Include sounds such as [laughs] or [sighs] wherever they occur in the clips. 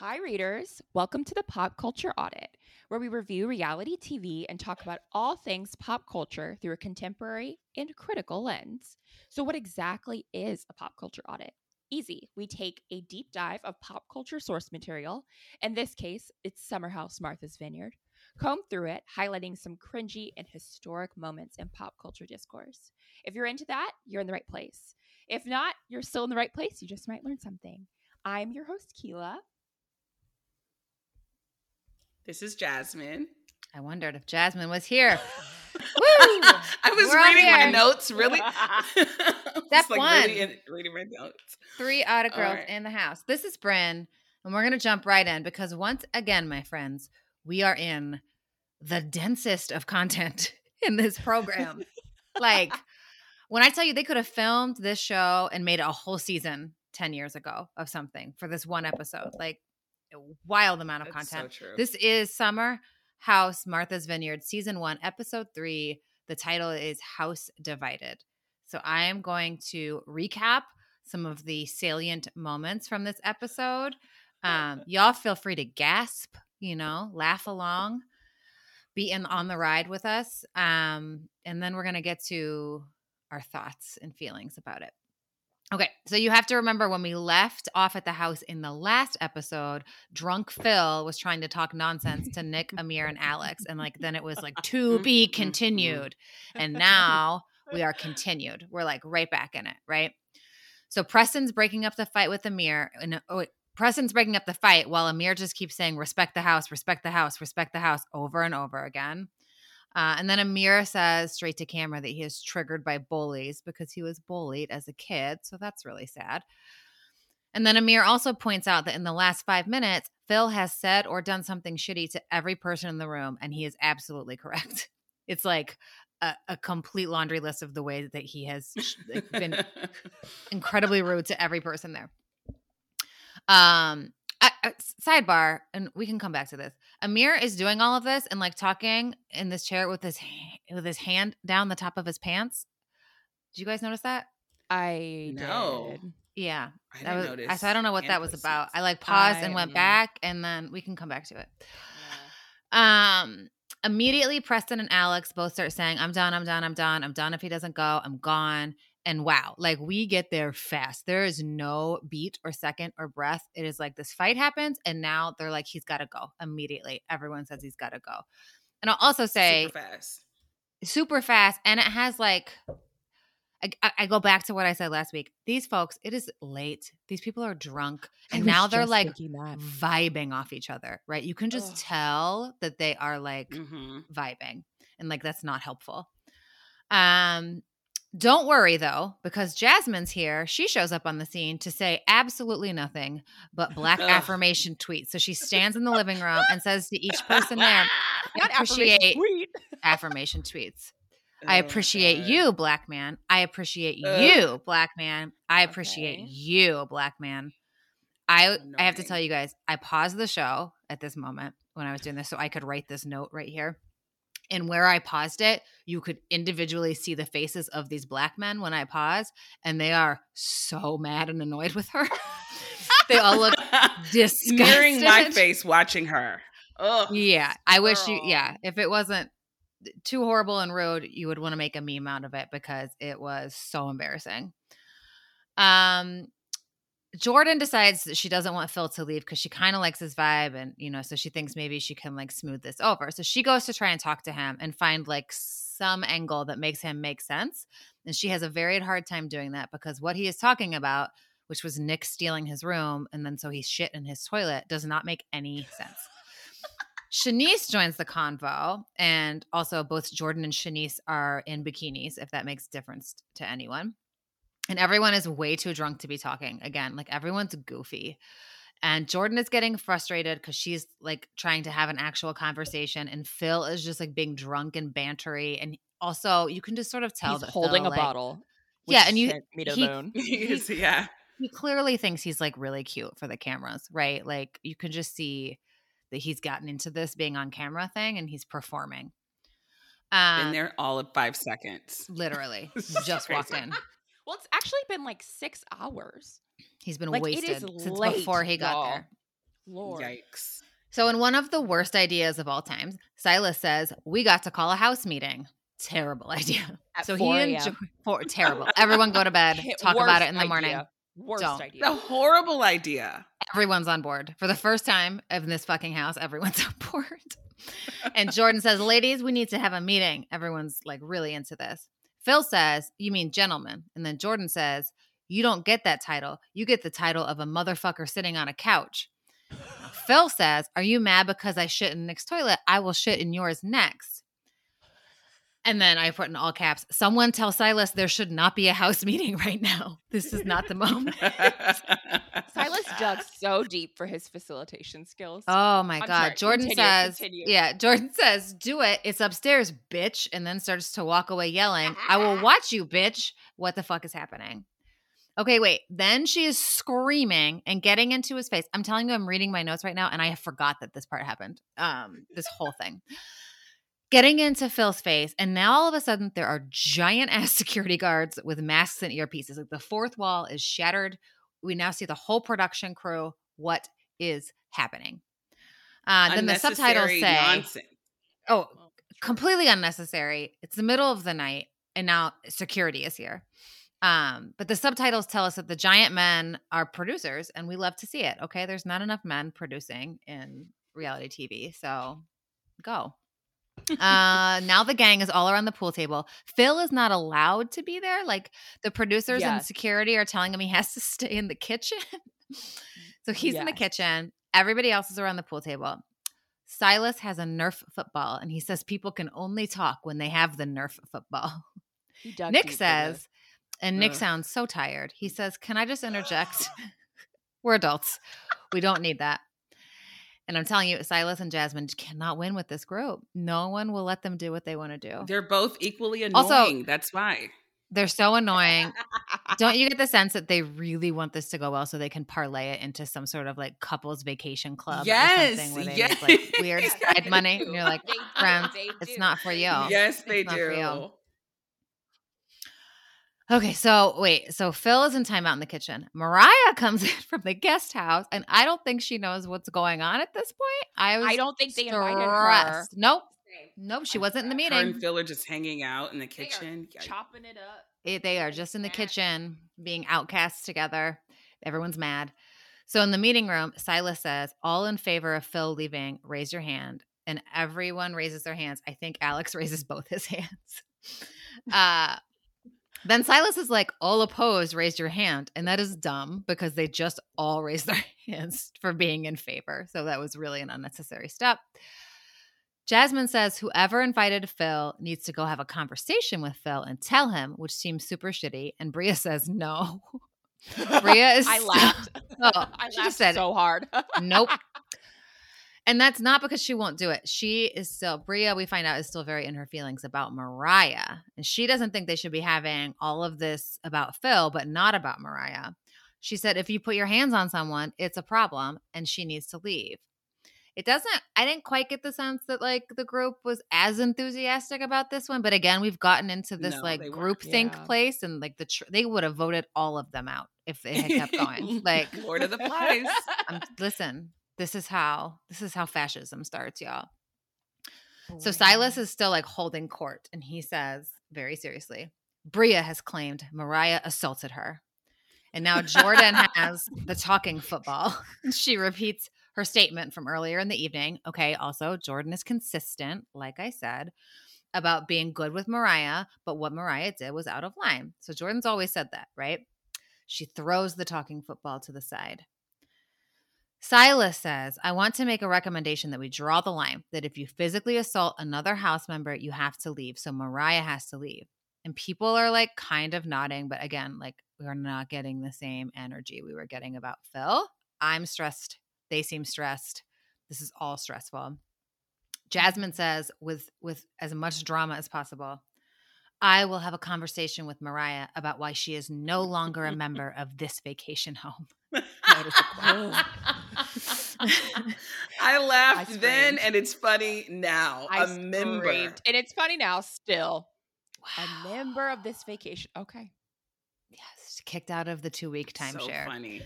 Hi, readers. Welcome to the Pop Culture Audit, where we review reality TV and talk about all things pop culture through a contemporary and critical lens. So, what exactly is a pop culture audit? Easy. We take a deep dive of pop culture source material. In this case, it's Summer House Martha's Vineyard. Comb through it, highlighting some cringy and historic moments in pop culture discourse. If you're into that, you're in the right place. If not, you're still in the right place. You just might learn something. I'm your host, Keela. This is Jasmine. I wondered if Jasmine was here. [laughs] I was We're reading my notes, really. [laughs] [laughs] Step like, one. Really reading my notes. Three girls right. in the house. This is Bryn, and we're going to jump right in because once again, my friends, we are in the densest of content in this program. like, when I tell you they could have filmed this show and made a whole season 10 years ago of something for this one episode, like, wild amount of That's content. so. This is Summer House Martha's Vineyard, season one, episode three. The title is House Divided. So I am going to recap some of the salient moments from this episode. Um, [laughs] y'all feel free to gasp, you know, laugh along, be in on the ride with us. Um, and then we're gonna get to our thoughts and feelings about it. Okay, so you have to remember when we left off at the house in the last episode, drunk Phil was trying to talk nonsense to Nick, Amir, and Alex. And like then it was like [laughs] to be mm-hmm. continued. And now we are continued. We're like right back in it, right? So Preston's breaking up the fight with Amir. And oh, wait, Preston's breaking up the fight while Amir just keeps saying, respect the house, respect the house, respect the house over and over again. Uh, and then Amir says straight to camera that he is triggered by bullies because he was bullied as a kid. So that's really sad. And then Amir also points out that in the last five minutes, Phil has said or done something shitty to every person in the room. And he is absolutely correct. [laughs] It's like a, a complete laundry list of the way that he has been [laughs] incredibly rude to every person there. Um, I, I- sidebar, and we can come back to this. Amir is doing all of this and like talking in this chair with his with his hand down the top of his pants. Did you guys notice that? I No. did. Yeah, I that didn't was. notice. I, so I don't know what that was about. I like paused and went mm. back, and then we can come back to it. Um, immediately, Preston and Alex both start saying, I'm done, I'm done, I'm done, I'm done if he doesn't go, I'm gone. And wow, like we get there fast. There is no beat or second or breath. It is like this fight happens, and now they're like, he's got to go immediately. Everyone says he's got to go. And I'll also say, Super fast. super fast and it has like I, I- go back to what I said last week. These folks, it is late. These people are drunk, and now they're like vibing off each other, right? You can just Ugh. tell that they are like hmm vibing, and like that's not helpful. Um, don't worry though, because Jasmine's here. She shows up on the scene to say absolutely nothing but black affirmation tweets. So she stands in the living room and says to each person there, [laughs] Not appreciate- affirmation tweet. affirmation tweets. I Oh appreciate God. you, black man. I appreciate Ugh. you, black man. I appreciate Okay. you, black man. I I have to tell you guys, I paused the show at this moment when I was doing this so I could write this note right here. And where I paused it, you could individually see the faces of these black men when I pause, and they are so mad and annoyed with her. [laughs] they all look disgusted. [laughs] Mirroring my face watching her. Ugh. Yeah, I wish you. Yeah, if it wasn't too horrible and rude, you would want to make a meme out of it because it was so embarrassing. Um, Jordan decides that she doesn't want Phil to leave because she kind of likes his vibe, and you know, so she thinks maybe she can like smooth this over. So she goes to try and talk to him and find like some angle that makes him make sense. And she has a very hard time doing that because what he is talking about, which was Nick stealing his room and then so he shit in his toilet, does not make any sense. Shanice joins the convo, and also both Jordan and Shanice are in bikinis, if that makes difference to anyone. And everyone is way too drunk to be talking. Again, like everyone's goofy. And Jordan is getting frustrated because she's like trying to have an actual conversation, and Phil is just like being drunk and bantery. And also, you can just sort of tell He's that holding Phil, a like, bottle. Yeah, and you- sent me to he-. [laughs] Yes, yeah. he clearly thinks he's like really cute for the cameras, right? Like you can just see that he's gotten into this being on camera thing and he's performing. um, and they're all of five seconds. literally [laughs] just walked in. Well, it's actually been like six hours. He's been Like, wasted is since late, before he got y'all. there. Lord. Yikes. So, in one of the worst ideas of all times, Silas says, We got to call a house meeting. Terrible [laughs] idea. At so 4 he a.m. enjoy- for, [laughs] terrible. Everyone go to bed, talk about it in the morning. idea. Worst Don't. idea. A horrible idea. Everyone's on board. For the first time in this fucking house, everyone's [laughs] on board. and Jordan says, Ladies, we need to have a meeting. Everyone's like really into this. Phil says, You mean gentleman. And then Jordan says, You don't get that title. You get the title of a motherfucker sitting on a couch. Phil says, Are you mad because I shit in Nick's toilet? I will shit in yours next. And then I put in all caps, someone tell Silas there should not be a house [laughs] meeting right now. This is not the moment. [laughs] Silas dug [laughs] so deep for his facilitation skills. Oh my I'm god. sorry. Jordan Continue, says, continue. "Yeah, Jordan says, do it. It's upstairs, bitch." And then starts to walk away yelling, "I will watch you, bitch." What the fuck is happening? Okay, wait. Then she is screaming and getting into his face. I'm telling you I'm reading my notes right now and I forgot that this part happened. Um this whole thing. Getting into Phil's face and now all of a sudden there are giant [laughs] ass security guards with masks and earpieces. Like the fourth wall is shattered. We now see the whole production crew. What is happening? Uh, then the subtitles say, nonsense. "Oh, completely unnecessary. It's the middle of the night, and now security is here." Um, but the subtitles tell us that the giant men are producers, and we love to see it. Okay, there's not enough men producing in reality TV, so go. Uh now the gang is all around the pool table phil is not allowed to be there like the producers and security are telling him he has to stay in the kitchen [laughs] so he's in the kitchen everybody else is around the pool table silas has a nerf football and he says people can only talk when they have the nerf football [laughs] Nick says, and Nick Ugh. sounds so tired. He says, Can I just interject? [laughs] We're adults. We don't need that. And I'm telling you, Silas and Jasmine cannot win with this group. No one will let them do what they want to do. They're both equally annoying. Also- That's why. They're so annoying. Don't you [laughs] get the sense that they really want this to go well so they can parlay it into some sort of like couples vacation club Yes, or something where they yes. make like weird [laughs] side money? And you're like, friends, it's not for you. yes, they it's do. You. Okay, so wait, so Phil is in timeout in the kitchen. Mariah [laughs] comes in from the guest house, and I don't think she knows what's going on at this point. I was I don't think they invited her. stressed. Nope, nope, she wasn't in the Her and meeting. Phil are just hanging out in the They are kitchen. Chopping it up. It- they are just in the kitchen being outcasts together. Everyone's mad. So in the meeting room, Silas says, "All in favor of Phil leaving, raise your hand." And everyone raises their hands. I think Alex [laughs] raises both his [laughs] hands. Uh, then Silas is like, "All opposed, raise your hand," and that is dumb because they just all raised their [laughs] hands for being in favor. So that was really an unnecessary step. Jasmine says whoever invited Phil needs to go have a conversation with Phil and tell him, which seems super shitty. And Bria [laughs] says no. [laughs] Bria is I laughed. Oh, I laughed said so hard. nope. And that's not because she won't do it. She is still Bria. We find out is still very in her feelings about Mariah, and she doesn't think they should be having all of this about Phil, but not about Mariah. She said, "If you put your hands on someone, it's a problem, and she needs to leave." It doesn't. I didn't quite get the sense that like the group was as enthusiastic about this one, but again, we've gotten into this No, like group think Yeah. place, and like the tr- they would have voted all of them out if they had kept going. [laughs] like Lord of the Flies. [laughs] listen, this is how this is how fascism starts, y'all. Oh, So Silas is still like holding court, and he says very seriously, Bria has claimed Mariah assaulted her. And now Jordan [laughs] has the talking football. [laughs] she repeats her statement from earlier in the evening. Okay, also, Jordan is consistent, like I said, about being good with Mariah, but what Mariah did was out of line. So Jordan's always said that, right? She throws the talking football to the side. Silas says, I want to make a recommendation that we draw the line that if you physically assault another house member, you have to leave. So Mariah has to leave. And people are like kind of nodding, but again, like we're not getting the same energy we were getting about Phil. I'm stressed. They seem stressed. This is all stressful. Jasmine says, with with as much drama as possible, I will have a conversation with Mariah about why she is no longer a member of this vacation home. [laughs] [laughs] That is a quote. [laughs] I laughed I then, and it's funny now. I a member. screamed. And it's funny now, still. A member of this vacation. Okay. Yes, kicked out of the two week timeshare. So funny.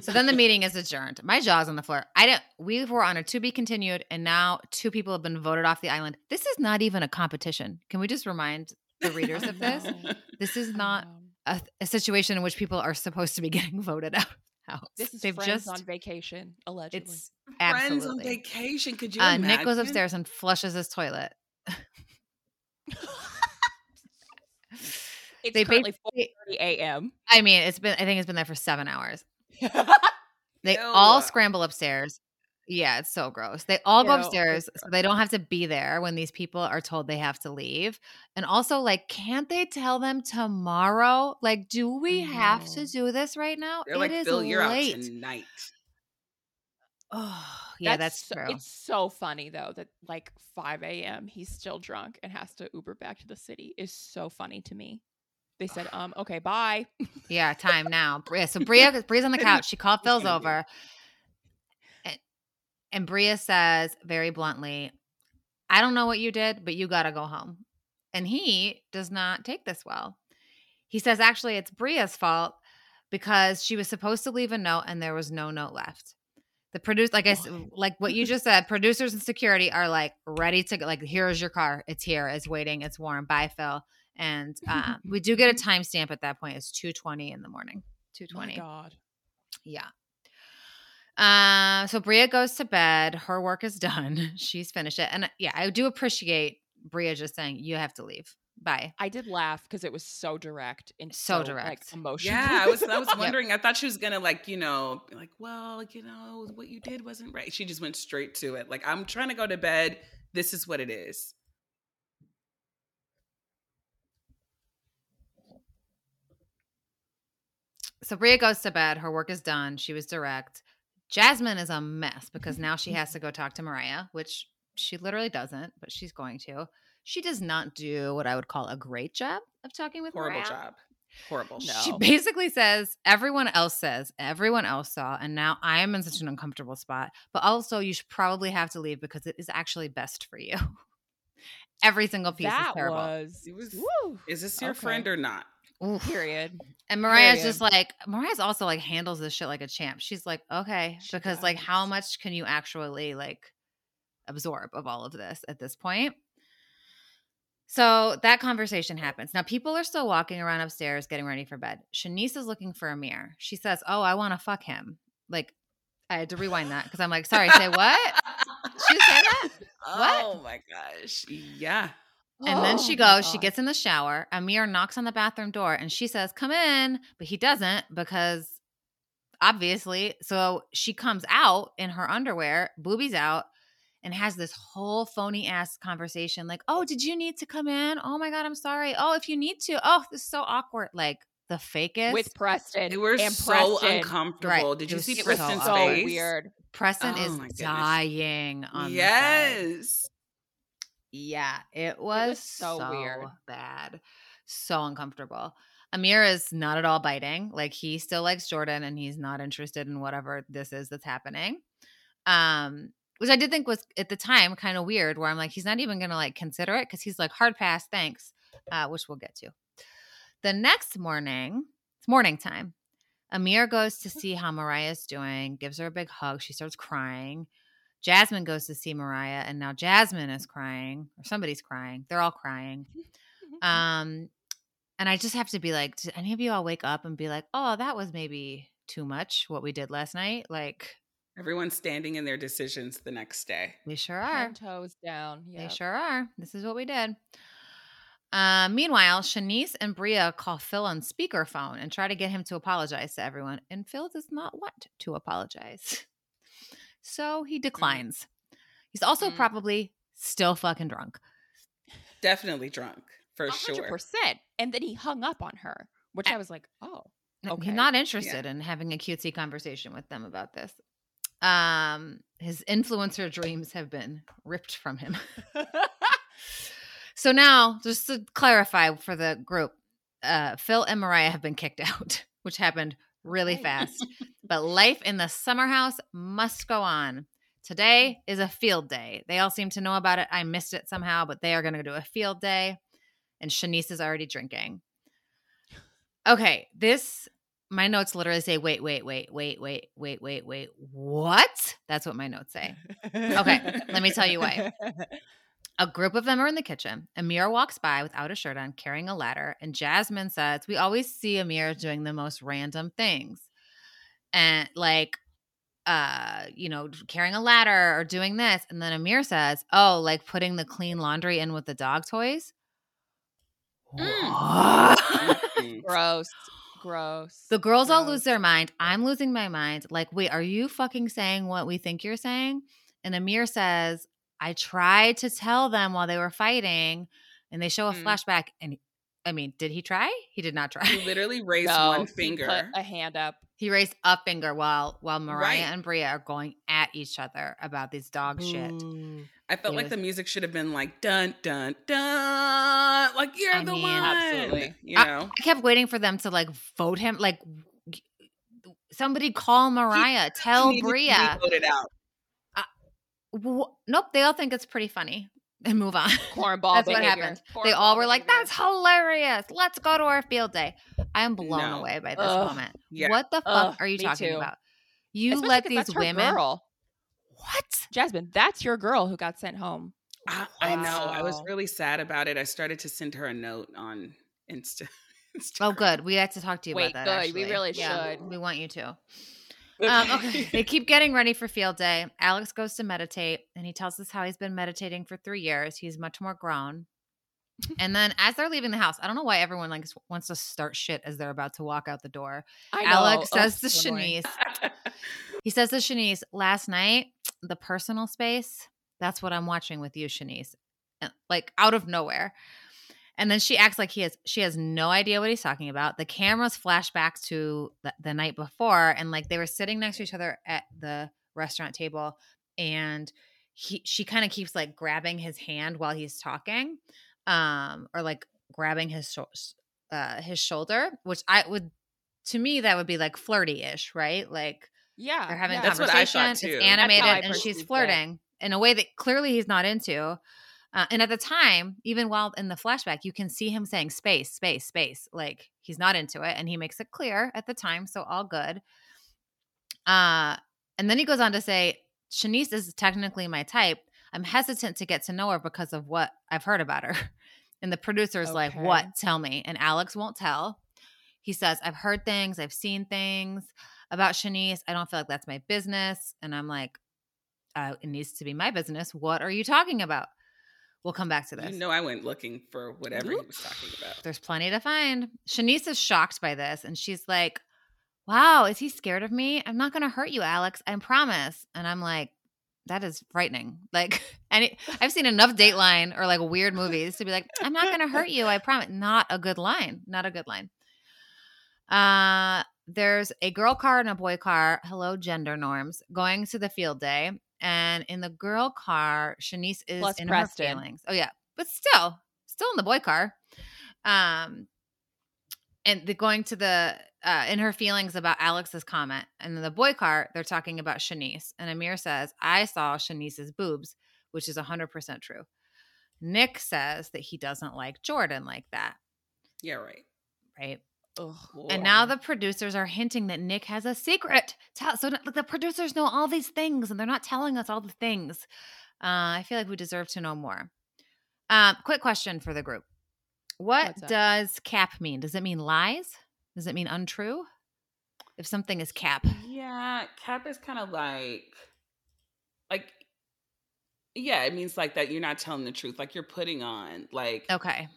So then the [laughs] meeting is adjourned. My jaw's on the floor. I didn't. We were on a to be continued, and now two people have been voted off the island. This is not even a competition. Can we just remind the readers of this? [laughs] This is not Um, a, a situation in which people are supposed to be getting voted out. House. This is They've friends just. on vacation, allegedly. it's Friends on vacation. Could you Uh, imagine? Nick goes upstairs and flushes his toilet. it's they currently basically- 4:30 a.m. I mean, it's been. I think it's been there for seven hours. [laughs] They Ew. all scramble upstairs. Yeah, it's so gross. They all go upstairs so they don't have to be there when these people are told they have to leave. And also, like, can't they tell them tomorrow? Like, do we have to do this right now? They're like, it is Phil, you're late. out tonight. Oh, yeah, that's, so, true. It's so funny though that like 5 a.m. he's still drunk and has to Uber back to the city is so funny to me. They said, [sighs] um, okay, bye. Yeah, time now. Bria. So [laughs] Bria, Bria's on the couch. She called Phil's over, and Bria says very bluntly, "I don't know what you did, but you got to go home." And he does not take this well. He says, "Actually, it's Bria's fault because she was supposed to leave a note, and there was no note left." The produce, like I, s- like what you [laughs] just said, producers and security are like ready to go. Like, here's your car. It's here. It's waiting. It's warm. Bye, Phil. And um, we do get a [laughs] timestamp at that point. It's two twenty in the morning. Two twenty. God. Yeah. Uh, so Bria goes to bed. Her work is [laughs] done. She's finished it. And uh, yeah, I do appreciate Bria just saying, you have to leave. Bye. I did laugh because it was so direct and So so, direct. like emotional. Yeah, I was I was [laughs] Yep. wondering. I thought she was gonna like, you know, be like, well, you know, what you did wasn't right. She just went straight to it. Like, I'm trying to go to bed. This is what it is. So Bria goes to bed. Her work is done. She was direct. Jasmine is a mess because now she [laughs] has to go talk to Mariah, which she literally doesn't, but she's going to. She does not do what I would call a great job of talking with Mariah. Horrible Mariah. job. Horrible. No. She basically says everyone else says, everyone else saw, and now I am in such an uncomfortable spot. But also, you should probably have to leave because it is actually best for you. [laughs] Every single piece that is terrible. was, It was- woo, Is this your Okay. friend or not? Oof. period. And Mariah's Period. just like Mariah's also like handles this shit like a champ. She's like, okay, She because like how much can you actually like absorb of all of this at this point? So that conversation happens. Now people are still walking around upstairs getting ready for bed. Shanice is looking for Amir. She says, "Oh, I want to fuck him." Like I had to rewind that because I'm like, sorry, say what? She say that? [laughs] What? Oh my gosh. Yeah. And then she Oh goes, she gets in the shower. Amir knocks on the bathroom door and she says, Come in. But he doesn't because obviously. So she comes out in her underwear, boobies out, and has this whole phony ass conversation like, Oh, did you need to come in? Oh my God, I'm sorry. Oh, if you need to. Oh, this is so awkward. Like the fakest. with Preston. They were and so Preston. uncomfortable. Right. Did you see Preston's so face? weird. Preston Oh is dying on the. Yes. Yeah, it was, was so weird. bad. So uncomfortable. Amir is not at all biting. Like he still likes Jordan and he's not interested in whatever this is that's happening. Um which I did think was at the time kind of weird where I'm like he's not even going to like consider it cuz he's like hard pass, thanks. Uh which we'll get to. The next morning, it's morning time. Amir goes to see how Mariah's doing, gives her a big hug. She starts crying. Jasmine goes to see Mariah, and now Jasmine is crying, or somebody's crying. They're all crying. [laughs] Um, and I just have to be like, did any of you all wake up and be like, oh, that was maybe too much what we did last night? Like, Everyone's standing in their decisions the next day. we sure are. Ten toes down. They sure are. This is what we did. Uh, meanwhile, Shanice and Bria call Phil on speakerphone and try to get him to apologize to everyone, and Phil does not want to apologize. So he declines. He's also Mm. probably still fucking drunk. Definitely drunk for A hundred sure. percent. And then he hung up on her, which I was like, oh, Okay. He's not interested in having a cutesy conversation with them about this. Um, his influencer dreams have been ripped from him. [laughs] So now, just to clarify for the group, uh, Phil and Mariah have been kicked [laughs] out, which happened really fast. But life in the summer house must go on. Today mm. is a field day. They all seem to know about it. I missed it somehow, but they are going to do a field day. And Shanice is already drinking. Okay, this my notes literally say, wait, wait, wait, wait, wait, wait, wait, wait. What? That's what my notes say. Okay, let me tell you why. A group of them are in the kitchen. Amir walks by without a shirt on, carrying a ladder, and Jasmine says, We always see Amir doing the most random things. And like, uh, you know, carrying a ladder or doing this. And then Amir says, Oh, like putting the clean laundry in with the dog toys. Mm. What? [laughs] Gross. Gross. The girls all lose their mind. I'm losing my mind. Like, wait, are you fucking saying what we think you're saying? And Amir says, I tried to tell them while they were fighting, and they show a Mm. flashback. And I mean, did he try? He did not try. He literally [laughs] raised No, one he finger. put a hand up. he raised a finger while while Mariah Right. and Bria are going at each other about this dog shit. I felt It like was- the music should have been like dun dun dun, like you're I the mean- one. Absolutely. You know, I kept waiting for them to like vote him. Like, somebody call Mariah, tell Needed to be Bria. voted out. Wh- Nope, they all think it's pretty funny and move on. [laughs] Cornball That's what behavior. happened. they all were like, behavior. "That's hilarious! Let's go to our field day." I am blown No. away by this Ugh. moment. Yeah. What the fuck Ugh, are you talking too. about? You Especially let 'cause these that's women. Girl. What? Jasmine, that's your girl who got sent home. I, I know. I was really sad about it. I started to send her a note on Insta. [laughs] Oh, good. We had to talk to you Wait, about that. good. We actually. really Yeah, should. We want you to. Um, [laughs] okay. they keep getting ready for field day. Alex goes to meditate and he tells us how he's been meditating for three years. He's much more grown. And then as they're leaving the house, I don't know why everyone like wants to start shit as they're about to walk out the door. I know. Alex says to so. Shanice, [laughs] he says to Shanice, last night, the personal space, that's what I'm watching with you, Shanice. Uh, Like out of nowhere. And then she acts like he has she has no idea what he's talking about. The cameras flash back to the, the night before and like they were sitting next to each other at the restaurant table and he she kind of keeps like grabbing his hand while he's talking um or like grabbing his sho- uh his shoulder, which I would to me that would be like flirty-ish, right? Like Yeah. they're having yeah. a That's what I conversation. thought, It's too. Animated, I and she's perceived it. flirting in a way that clearly he's not into. Uh, and at the time, even while in the flashback, you can see him saying space, space, space. Like he's not into it, and he makes it clear at the time. So all good. Uh, and then he goes on to say, Shanice is technically my type. I'm hesitant to get to know her because of what I've heard about her. [laughs] And the producer's like, What? Tell me. And Alex won't tell. He says, I've heard things, I've seen things about Shanice. I don't feel like that's my business. And I'm like, uh, It needs to be my business. What are you talking about? We'll come back to this. You know, I went looking for whatever he was talking about. There's plenty to find. Shanice is shocked by this and she's like, Wow, is he scared of me? I'm not going to hurt you, Alex. I promise. And I'm like, that is frightening. [laughs] Like, it, I've seen enough Dateline or like weird movies to be like, I'm not going to hurt you. I promise. Not a good line. Not a good line. Uh, there's a girl car and a boy car. Hello, gender norms. Going to the field day, and in the girl car, Shanice is Plus in Preston. her feelings. Oh yeah, but still, still in the boy car. Um, and the going to the uh, in her feelings about Alex's comment, and in the boy car, they're talking about Shanice, and Amir says, "I saw Shanice's boobs," which is hundred percent true. Nick says that he doesn't like Jordan like that, Yeah, right. right? Ugh. And now the producers are hinting that Nick has a secret. So the the producers know all these things, and they're not telling us all the things. Uh, I feel like we deserve to know more. Um, quick question for the group: What does cap mean? Does it mean lies? Does it mean untrue? If something is cap, Yeah, cap is kind of like, like, yeah, it means like that you're not telling the truth, like you're putting on, like, okay,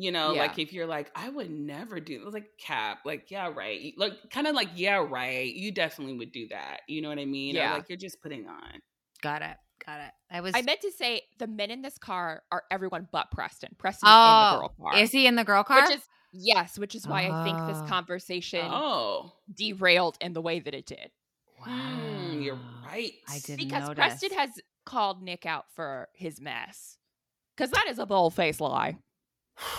you know, Yeah. like if you're like, I would never do, like cap, like yeah, right, like kind of like yeah, right, you definitely would do that, you know what I mean? Or, Yeah. like you're just putting on. got it, got it. I was. I meant to say the men in this car are everyone but Preston. Preston oh, is in the girl car. is he in the girl car? Which is yes, which is why I think Oh. this conversation Oh, derailed in the way that it did. hmm, you're right. I didn't because notice. Preston has called Nick out for his mess. Because that is a bold faced lie.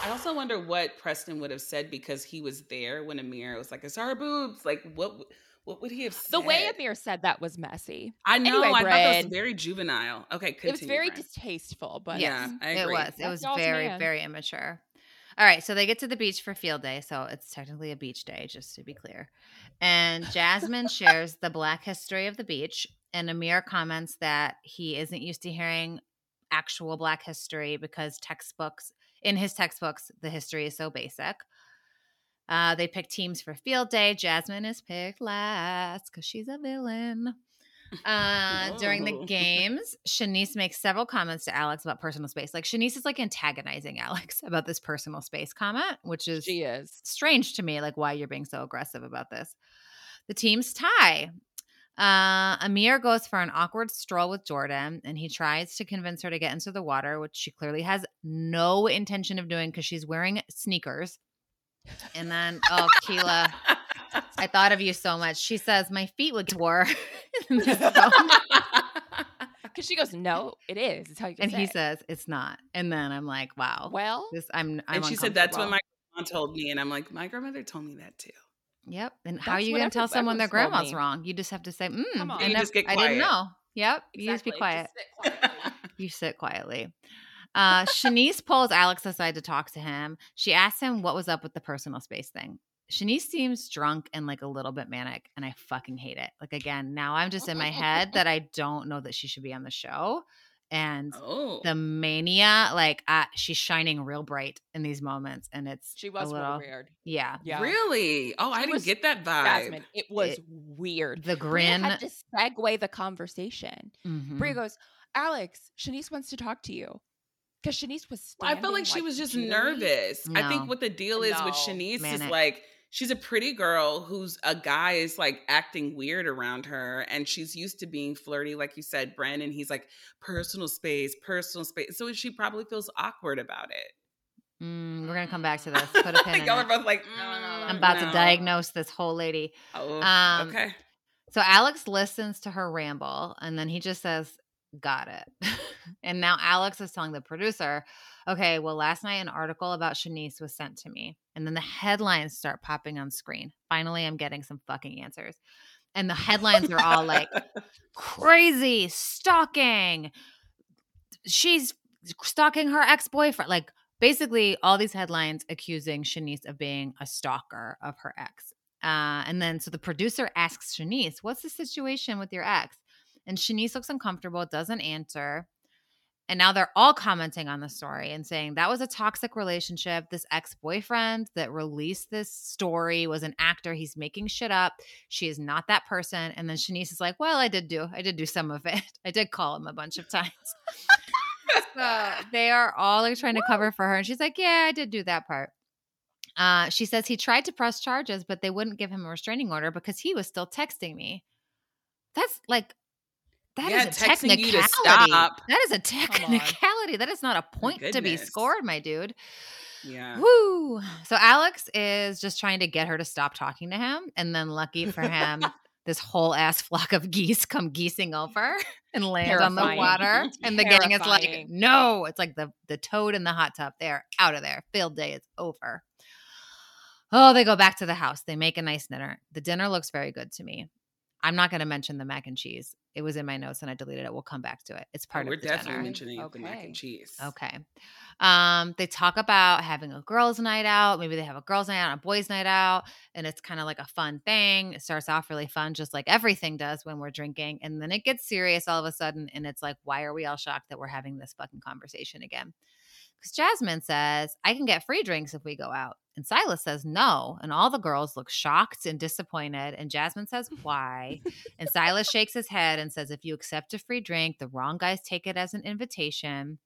I also wonder what Preston would have said because he was there when Amir was like, "It's our boobs." Like, what? What would he have said? The way Amir said that was messy. I know. Anyway, I thought that was very juvenile. Okay, continue. it was very Bren. distasteful, but Yeah, Yes, I it was. It was very, man. very immature. All right, so they get to the beach for field day. So it's technically a beach day, just to be clear. And Jasmine [laughs] shares the black history of the beach. And Amir comments that he isn't used to hearing actual black history because textbooks, in his textbooks, the history is so basic. Uh, they pick teams for field day. Jasmine is picked last because she's a villain. Uh, during the [laughs] games, Shanice makes several comments to Alex about personal space. Like Shanice is like antagonizing Alex [laughs] about this personal space comment, which is She is. strange to me, like why you're being so aggressive about this. The teams tie. Uh, Amir goes for an awkward stroll with Jordan, and he tries to convince her to get into the water, which she clearly has no intention of doing because she's wearing sneakers. And then, [laughs] oh, Keela, I thought of you so much. She says, My feet would sore. [laughs] in this [laughs] film." Because she goes, no, it is. It's how you can and say he says, It's not. And then I'm like, Wow. well, this I'm, I'm and she said that's what my grandma told me, and I'm like, my grandmother told me that too. Yep. And how are you going to tell someone their grandma's wrong? You just have to say, mm, I, You nev- just get I didn't know. Yep. You just be exactly, quiet. sit. [laughs] You sit quietly. Uh, Shanice pulls Alex aside to talk to him. She asks him what was up with the personal space thing. Shanice seems drunk and like a little bit manic, and I fucking hate it. Like, again, now I'm just in my head that I don't know that she should be on the show. And Oh, the mania, like, uh, she's shining real bright in these moments. And it's She was a little, weird. yeah. Yeah. really? Oh, I didn't get that vibe. Jasmine, it was It- weird. The Bria grin. had to segue the conversation. Mhm. Bria goes, Alex, Shanice wants to talk to you. Because Shanice was I felt like standing, she was just jittery. nervous. I think what the deal is with No. Shanice is like she's a pretty girl who's a guy is like acting weird around her and she's used to being flirty like you said Brandon and he's like personal space personal space so she probably feels awkward about it Mm, we're gonna come back to [laughs] this. Put a pin y'all it. are both like No, no, no, "Mm, I'm about no." to diagnose this whole lady. oh, Um, okay So Alex listens to her ramble and then he just says, Got it. [laughs] and now Alex is telling the producer, Okay, well, last night an article about Shanice was sent to me. And then the headlines start popping on screen. Finally, I'm getting some fucking answers. And the headlines are all like, [laughs] Crazy, stalking. She's stalking her ex boyfriend. Like, basically, all these headlines accusing Shanice of being a stalker of her ex. Uh, and then so the producer asks Shanice, What's the situation with your ex? And Shanice looks uncomfortable, doesn't answer. And now they're all commenting on the story and saying that was a toxic relationship. This ex boyfriend that released this story was an actor. He's making shit up. She is not that person. And then Shanice is like, Well, I did do, I did do some of it. [laughs] I did call him a bunch of times. [laughs] so they are all like trying to cover for her. And she's like, Yeah, I did do that part. Uh, she says he tried to press charges, but they wouldn't give him a restraining order because he was still texting me. That's like that is Yeah, a you to technicality. That is a technicality. That is not a point to be scored, my dude. yeah Woo! So Alex is just trying to get her to stop talking to him, and then lucky for him, [laughs] this whole ass flock of geese come geesing over and land on the water. [laughs] And the gang is like, "No!" It's like the the toad in the hot tub. They're out of there. Field day is over. Oh, they go back to the house. They make a nice dinner. The dinner looks very good to me. I'm not going to mention the mac and cheese. It was in my notes and I deleted it. We'll come back to it. It's part we're of the dinner. We're definitely dinner. mentioning the mac Okay. and cheese Okay. Um, they talk about having a girls' night out. Maybe they have a girls' night out, and a boys' night out, and it's kind of like a fun thing. It starts off really fun, just like everything does when we're drinking, and then it gets serious all of a sudden, and it's like, why are we all shocked that we're having this fucking conversation again? Because Jasmine says, I can get free drinks if we go out. And Silas says, no. And all the girls look shocked and disappointed. And Jasmine says, why? and Silas shakes his head and says, if you accept a free drink, the wrong guys take it as an invitation.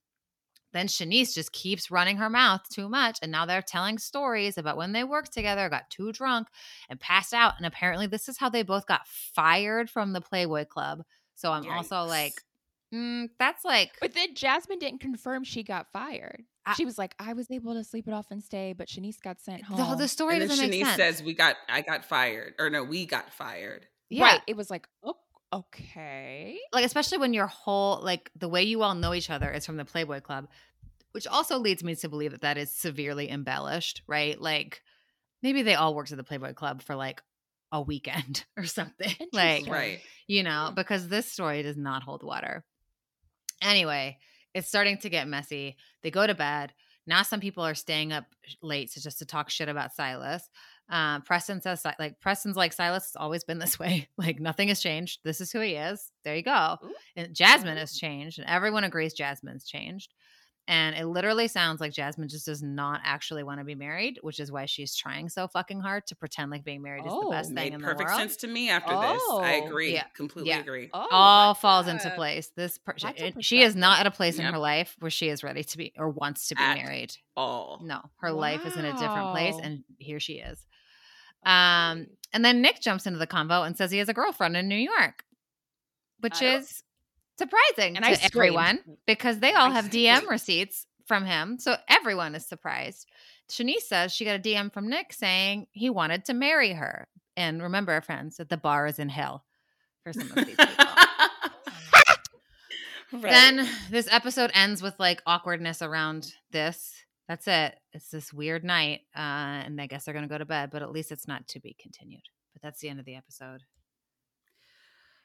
Then Shanice just keeps running her mouth too much. And now they're telling stories about when they worked together, got too drunk, and passed out. And apparently, this is how they both got fired from the Playboy Club. So I'm also like, mm, that's like, But then Jasmine didn't confirm she got fired. I- she was like, I was able to sleep it off and stay, but Shanice got sent home. the, the story and doesn't Shanice make sense. says we got I got fired or no we got fired yeah. Right. It was like, oh, okay. like especially when your whole like the way you all know each other is from the Playboy Club, which also leads me to believe that that is severely embellished, right? Like maybe they all worked at the Playboy Club for like a weekend [laughs] or something, [laughs] like right you know, because this story does not hold water. Anyway, it's starting to get messy. They go to bed. Now some people are staying up late to just to talk shit about Silas. Uh, Preston says like Preston's like Silas has always been this [laughs] way. Like nothing has changed. This is who he is. There you go. And Jasmine has changed, and everyone agrees Jasmine's changed. And it literally sounds like Jasmine just does not actually want to be married, which is why she's trying so fucking hard to pretend like being married is the Oh, best thing in the world. perfect sense to me after this. I Oh. agree. Yeah. Completely Yeah. agree. Oh, All that's falls into place. This per- That's a it- she is not at a place in her life where she is ready to be or wants to be At married. All. No, her life is in a different place, and here she is. Um, and then Nick jumps into the convo and says he has a girlfriend in New York, which I is surprising And to I screamed. everyone because they all I have DM receipts from him, so everyone is surprised. Shanice says she got a DM from Nick saying he wanted to marry her, and remember, friends, that the bar is in hell for some of these people. [laughs] Right. Then this episode ends with like awkwardness around this. That's it. It's this weird night, uh, and I guess they're gonna go to bed. But at least it's not to be continued. But that's the end of the episode. What do you got?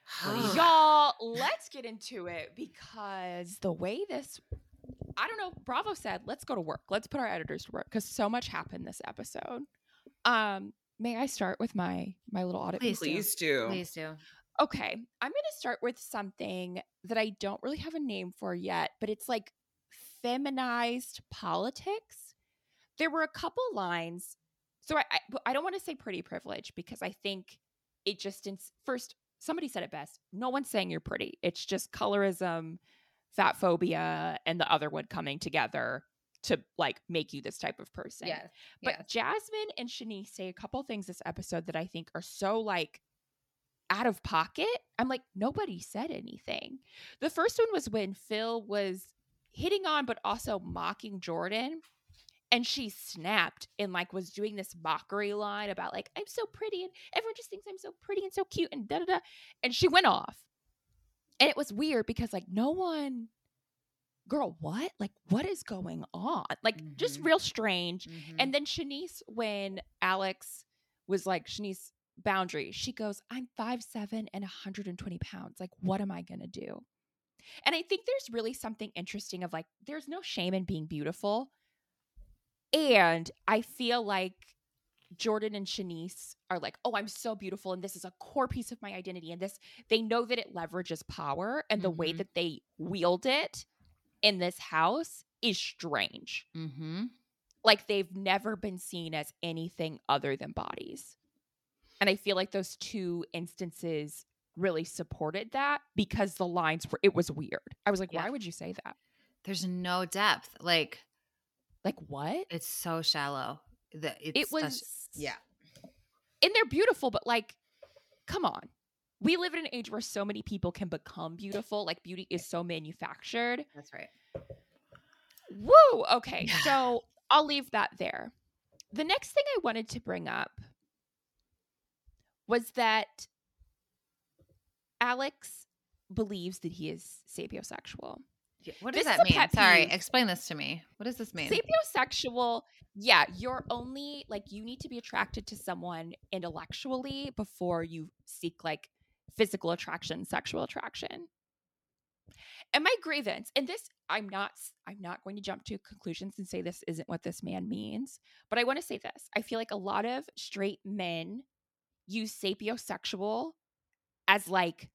Y'all, let's get into it because the way this I don't know, Bravo said, let's go to work. Let's put our editors to work because so much happened this episode. Um, may I start with my my little audit? Please do. Please do. Please do. Okay, I'm going to start with something that I don't really have a name for yet, but it's like feminized politics. There were a couple lines. So I I, I don't want to say pretty privilege because I think it just ins- first somebody said it best. No one's saying you're pretty. It's just colorism, fat phobia, and the other one coming together to like make you this type of person. Yes. But yes. Jasmine and Shanice say a couple things this episode that I think are so like out of pocket. I'm like, nobody said anything. The first one was when Phil was hitting on, but also mocking Jordan. And she snapped and like was doing this mockery line about like, I'm so pretty and everyone just thinks I'm so pretty and so cute and da da da. And she went off. And it was weird because like no one girl, what? Like, what is going on? Like, just Mhm. real strange. Mhm. And then Shanice, when Alex was like, Shanice, boundary, she goes, I'm five seven and 120 pounds. Like, what am I to do? And I think there's really something interesting of like, there's no shame in being beautiful. And I feel like Jordan and Shanice are like, oh, I'm so beautiful. And this is a core piece of my identity. And this, they know that it leverages power. And the way Mhm. that they wield it in this house is strange Mhm. like they've never been seen as anything other than bodies. And I feel like those two instances really supported that because the lines were it was weird. I was like, Yeah. why would you say that? There's no depth. Like Like what? it's so shallow. The, it's it such- was yeah. And they're beautiful, but like come on. We live in an age where so many people can become beautiful. Like beauty is so manufactured. That's right. Woo! Okay, [laughs] so I'll leave that there. The next thing I wanted to bring up was that Alex believes that he is sapiosexual. Yeah, What does is that mean? Sorry, peeve. explain this to me. What does this mean? Sapiosexual, yeah, you're only like you need to be attracted to someone intellectually before you seek like physical attraction, sexual attraction. And my grievance, and this I'm not I'm not going to jump to conclusions and say this isn't what this man means, but I want to say this. I feel like a lot of straight men use sapiosexual as like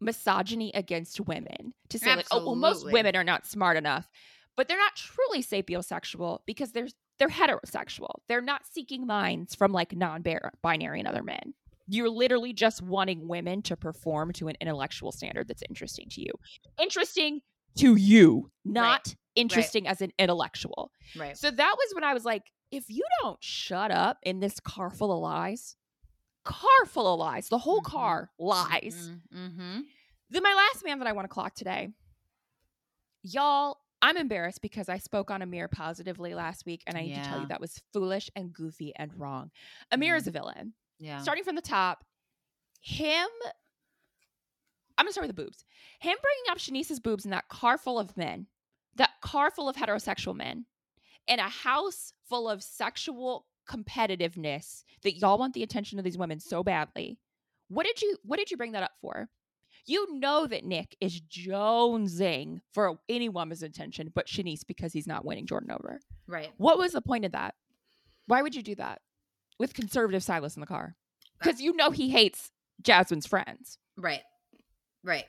misogyny against women to say like oh well most women are not smart enough but they're not truly sapiosexual because they're they're heterosexual. They're not seeking minds from like non-binary and other men. You're literally just wanting women to perform to an intellectual standard that's interesting to you. Interesting to you, not interesting as an intellectual. right. So that was when I was like, if you don't shut up in this car full of lies, car full of lies, the whole Mhm. car lies. Mm-hmm. Then my last man that I want to clock today. Y'all, I'm embarrassed because I spoke on Amir positively last week, and I need to tell you that was foolish and goofy and wrong. Amir is a mm-hmm. villain. Yeah. Starting from the top, him. I'm gonna start with the boobs. Him bringing up Shanice's boobs in that car full of men, that car full of heterosexual men, in a house full of sexual competitiveness that y'all want the attention of these women so badly. What did you What did you bring that up for? You know that Nick is jonesing for any woman's attention but Shanice because he's not winning Jordan over. Right. What was the point of that? Why would you do that with conservative Silas in the car? Uh, because you know he hates Jasmine's friends. Right. Right.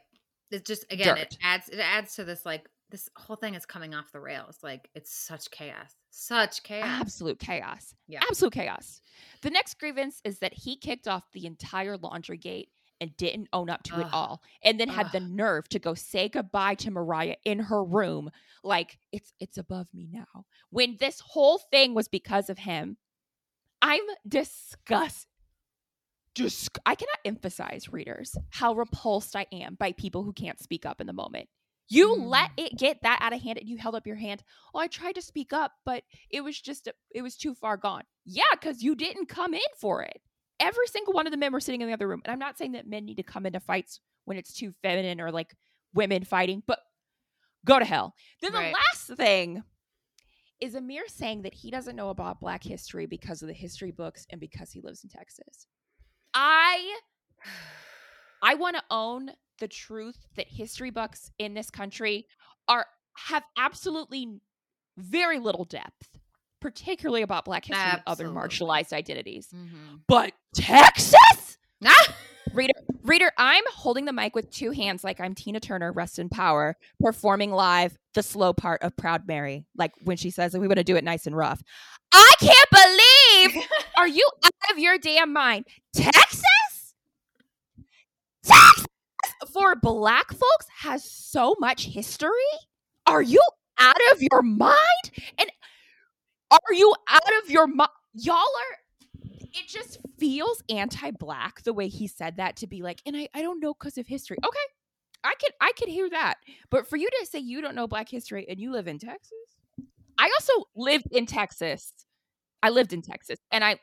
It's just again, Dirt. it adds it adds to this like this whole thing is coming off the rails. Like it's such chaos. Such chaos. Absolute chaos. Yeah. Absolute chaos. The next grievance is that he kicked off the entire laundry gate and didn't own up to it all and then had the nerve to go say goodbye to Mariah in her room like it's it's above me now. When this whole thing was because of him i'm disgusted just i cannot emphasize readers how repulsed i am by people who can't speak up in the moment. You Mm. let it get that out of hand and you held up your hand oh i tried to speak up but it was just it was too far gone. Yeah because you didn't come in for it every single one of the men were sitting in the other room and i'm not saying that men need to come into fights when it's too feminine or like women fighting but go to hell. Then the Right. last thing is amir saying that he doesn't know about black history because of the history books and because he lives in texas. I I want to own the truth that history books in this country are have absolutely very little depth, particularly about black history and other marginalized identities. Mhm. But Texas? Ah! Reader, reader, I'm holding the mic with two hands like I'm Tina Turner, rest in power, performing live the slow part of Proud Mary, like when she says, we want to do it nice and rough. I can't believe [laughs] are you out of your damn mind? Texas? Texas for black folks has so much history? Are you out of your mind? And are you out of your mind? Y'all are it just feels anti-black the way he said that to be like, and I, I don't know because of history. Okay. I could I could hear that. But for you to say you don't know black history and you live in Texas? I also lived in Texas. I lived in Texas and I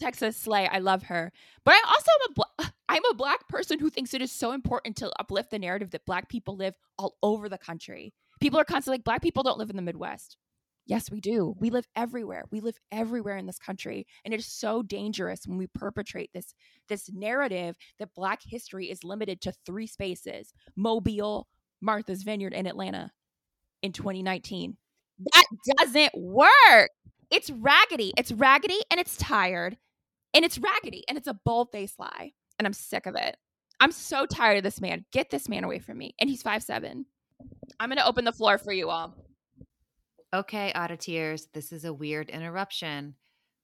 Texas Slay, I love her. But I also am a bla- [sighs] I'm a black person who thinks it is so important to uplift the narrative that black people live all over the country. People are constantly like black people don't live in the Midwest. Yes, we do. We live everywhere. We live everywhere in this country, and it is so dangerous when we perpetrate this this narrative that black history is limited to three spaces: Mobile, Martha's Vineyard, and Atlanta in 2019. That doesn't work. It's raggedy. It's raggedy and it's tired. And it's raggedy and it's a bold faced lie. And I'm sick of it. I'm so tired of this man. Get this man away from me. And he's five seven. I'm gonna open the floor for you all. Okay, auditeers, this is a weird interruption,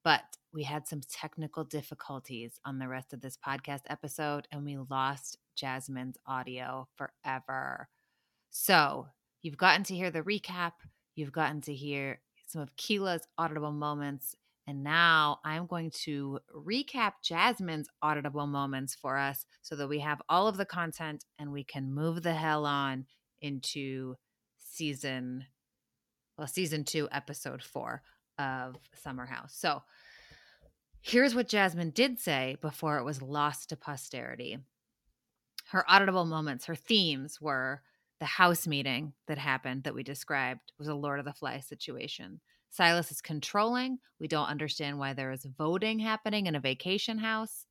but we had some technical difficulties on the rest of this podcast episode and we lost Jasmine's audio forever. So, you've gotten to hear the recap, you've gotten to hear some of Keela's auditable moments, and now I'm going to recap Jasmine's auditable moments for us so that we have all of the content and we can move the hell on into season well, season two, episode four of Summer House. So here's what Jasmine did say before it was lost to posterity. Her auditable moments, her themes were the house meeting that happened that we described was a Lord of the Fly situation. Silas is controlling. We don't understand why there is voting happening in a vacation house.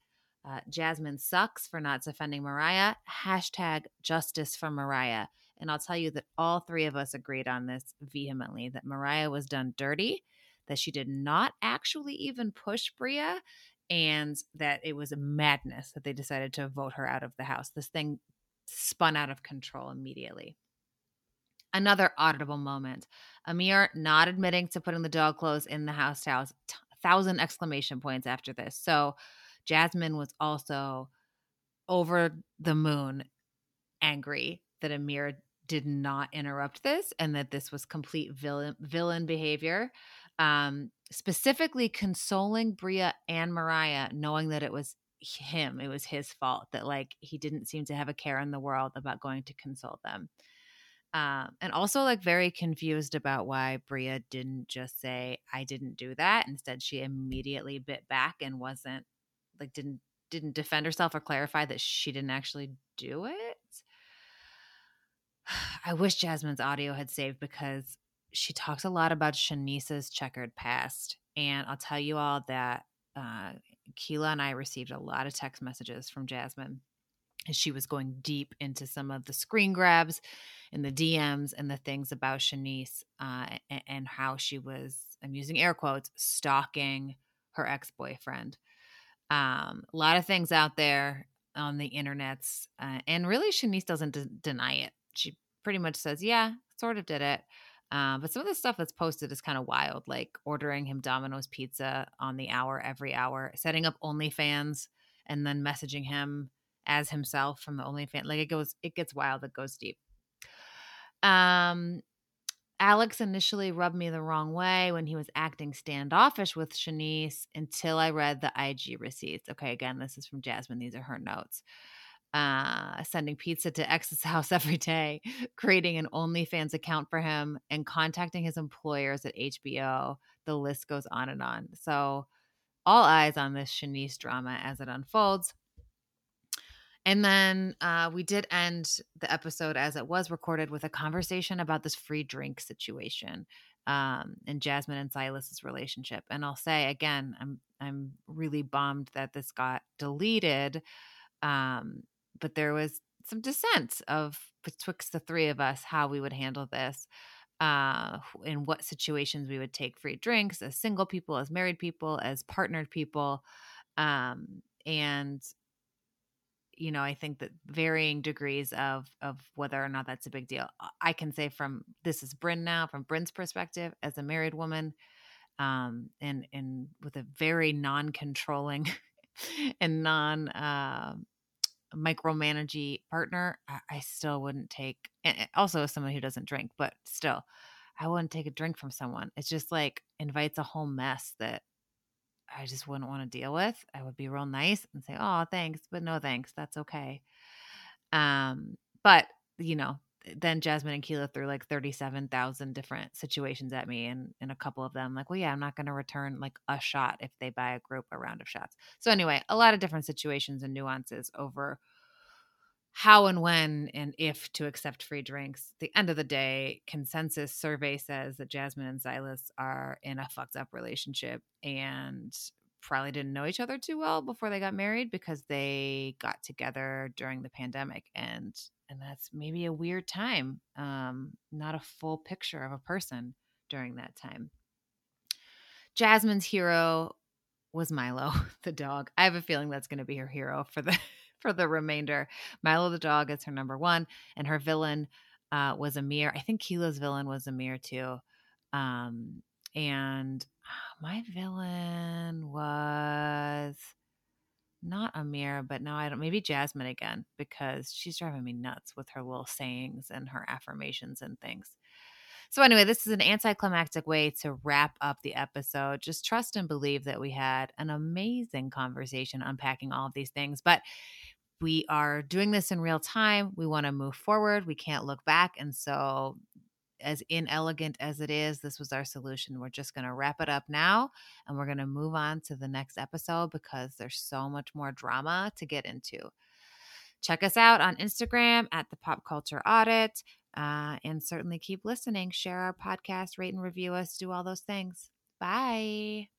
Uh, Jasmine sucks for not defending Mariah. Hashtag justice for Mariah. And I'll tell you that all three of us agreed on this vehemently that Mariah was done dirty, that she did not actually even push Bria, and that it was a madness that they decided to vote her out of the house. This thing spun out of control immediately. Another auditable moment Amir not admitting to putting the dog clothes in the house towels. T- thousand exclamation points after this. So Jasmine was also over the moon angry that Amir did not interrupt this and that this was complete villain villain behavior. Um, specifically consoling Bria and Mariah, knowing that it was him, it was his fault, that like he didn't seem to have a care in the world about going to console them. Um, and also like very confused about why Bria didn't just say, I didn't do that. Instead, she immediately bit back and wasn't like didn't didn't defend herself or clarify that she didn't actually do it. [sighs] I wish Jasmine's audio had saved because she talks a lot about Shanice's checkered past. And I'll tell you all that uh, Keela and I received a lot of text messages from Jasmine And she was going deep into some of the screen grabs and the DMs and the things about Shanice uh, and, and, how she was, I'm using air quotes, stalking her ex boyfriend. Um, a lot of things out there on the internets. Uh, and really, Shanice doesn't deny it. She pretty much says, yeah, sort of did it. Um, but some of the stuff that's posted is kind of wild, like ordering him Domino's pizza on the hour every hour, setting up OnlyFans, and then messaging him as himself from the OnlyFans. Like it goes, it gets wild. It goes deep. Um, Alex initially rubbed me the wrong way when he was acting standoffish with Shanice until I read the IG receipts. Okay, again, this is from Jasmine. These are her notes. Uh, sending pizza to ex's [laughs] house every day, creating an OnlyFans account for him, and contacting his employers at HBO. The list goes on and on. So, all eyes on this Shanice drama as it unfolds. And then uh, we did end the episode as it was recorded with a conversation about this free drink situation um, and Jasmine and Silas's relationship. And I'll say again, I'm I'm really bummed that this got deleted, um, but there was some dissent of betwixt the three of us how we would handle this uh in what situations we would take free drinks as single people as married people as partnered people um and you know, I think that varying degrees of of whether or not that's a big deal. I can say from this is Bryn now, from Bryn's perspective as a married woman, um, and and with a very non-controlling [laughs] and non uh, micromanaging partner, I, I, still wouldn't take. And also, as someone who doesn't drink, but still, I wouldn't take a drink from someone. It's just like invites a whole mess that I just wouldn't want to deal with. I would be real nice and say, "Oh, thanks, but no thanks. That's okay." Um, but you know, then Jasmine and Keela threw like thirty-seven thousand different situations at me, and in a couple of them, like, "Well, yeah, I'm not going to return like a shot if they buy a group a round of shots." So anyway, a lot of different situations and nuances over how and when and if to accept free drinks. the end of the day, consensus survey says that Jasmine and Silas are in a fucked up relationship and probably didn't know each other too well before they got married because they got together during the pandemic and and that's maybe a weird time um not a full picture of a person during that time jasmine's hero was milo [laughs] the dog i have a feeling that's going to be her hero for the [laughs] for the remainder. Milo the dog is her number one, and her villain uh, was Amir. I think Keela's villain was Amir too. Um, and my villain was not Amira, but now I don't. Maybe Jasmine again because she's driving me nuts with her little sayings and her affirmations and things. So, anyway, this is an anticlimactic way to wrap up the episode. Just trust and believe that we had an amazing conversation unpacking all of these things. But we are doing this in real time. We want to move forward. We can't look back. And so, as inelegant as it is, this was our solution. We're just going to wrap it up now and we're going to move on to the next episode because there's so much more drama to get into. Check us out on Instagram at the Pop Culture Audit uh, and certainly keep listening. Share our podcast, rate and review us, do all those things. Bye.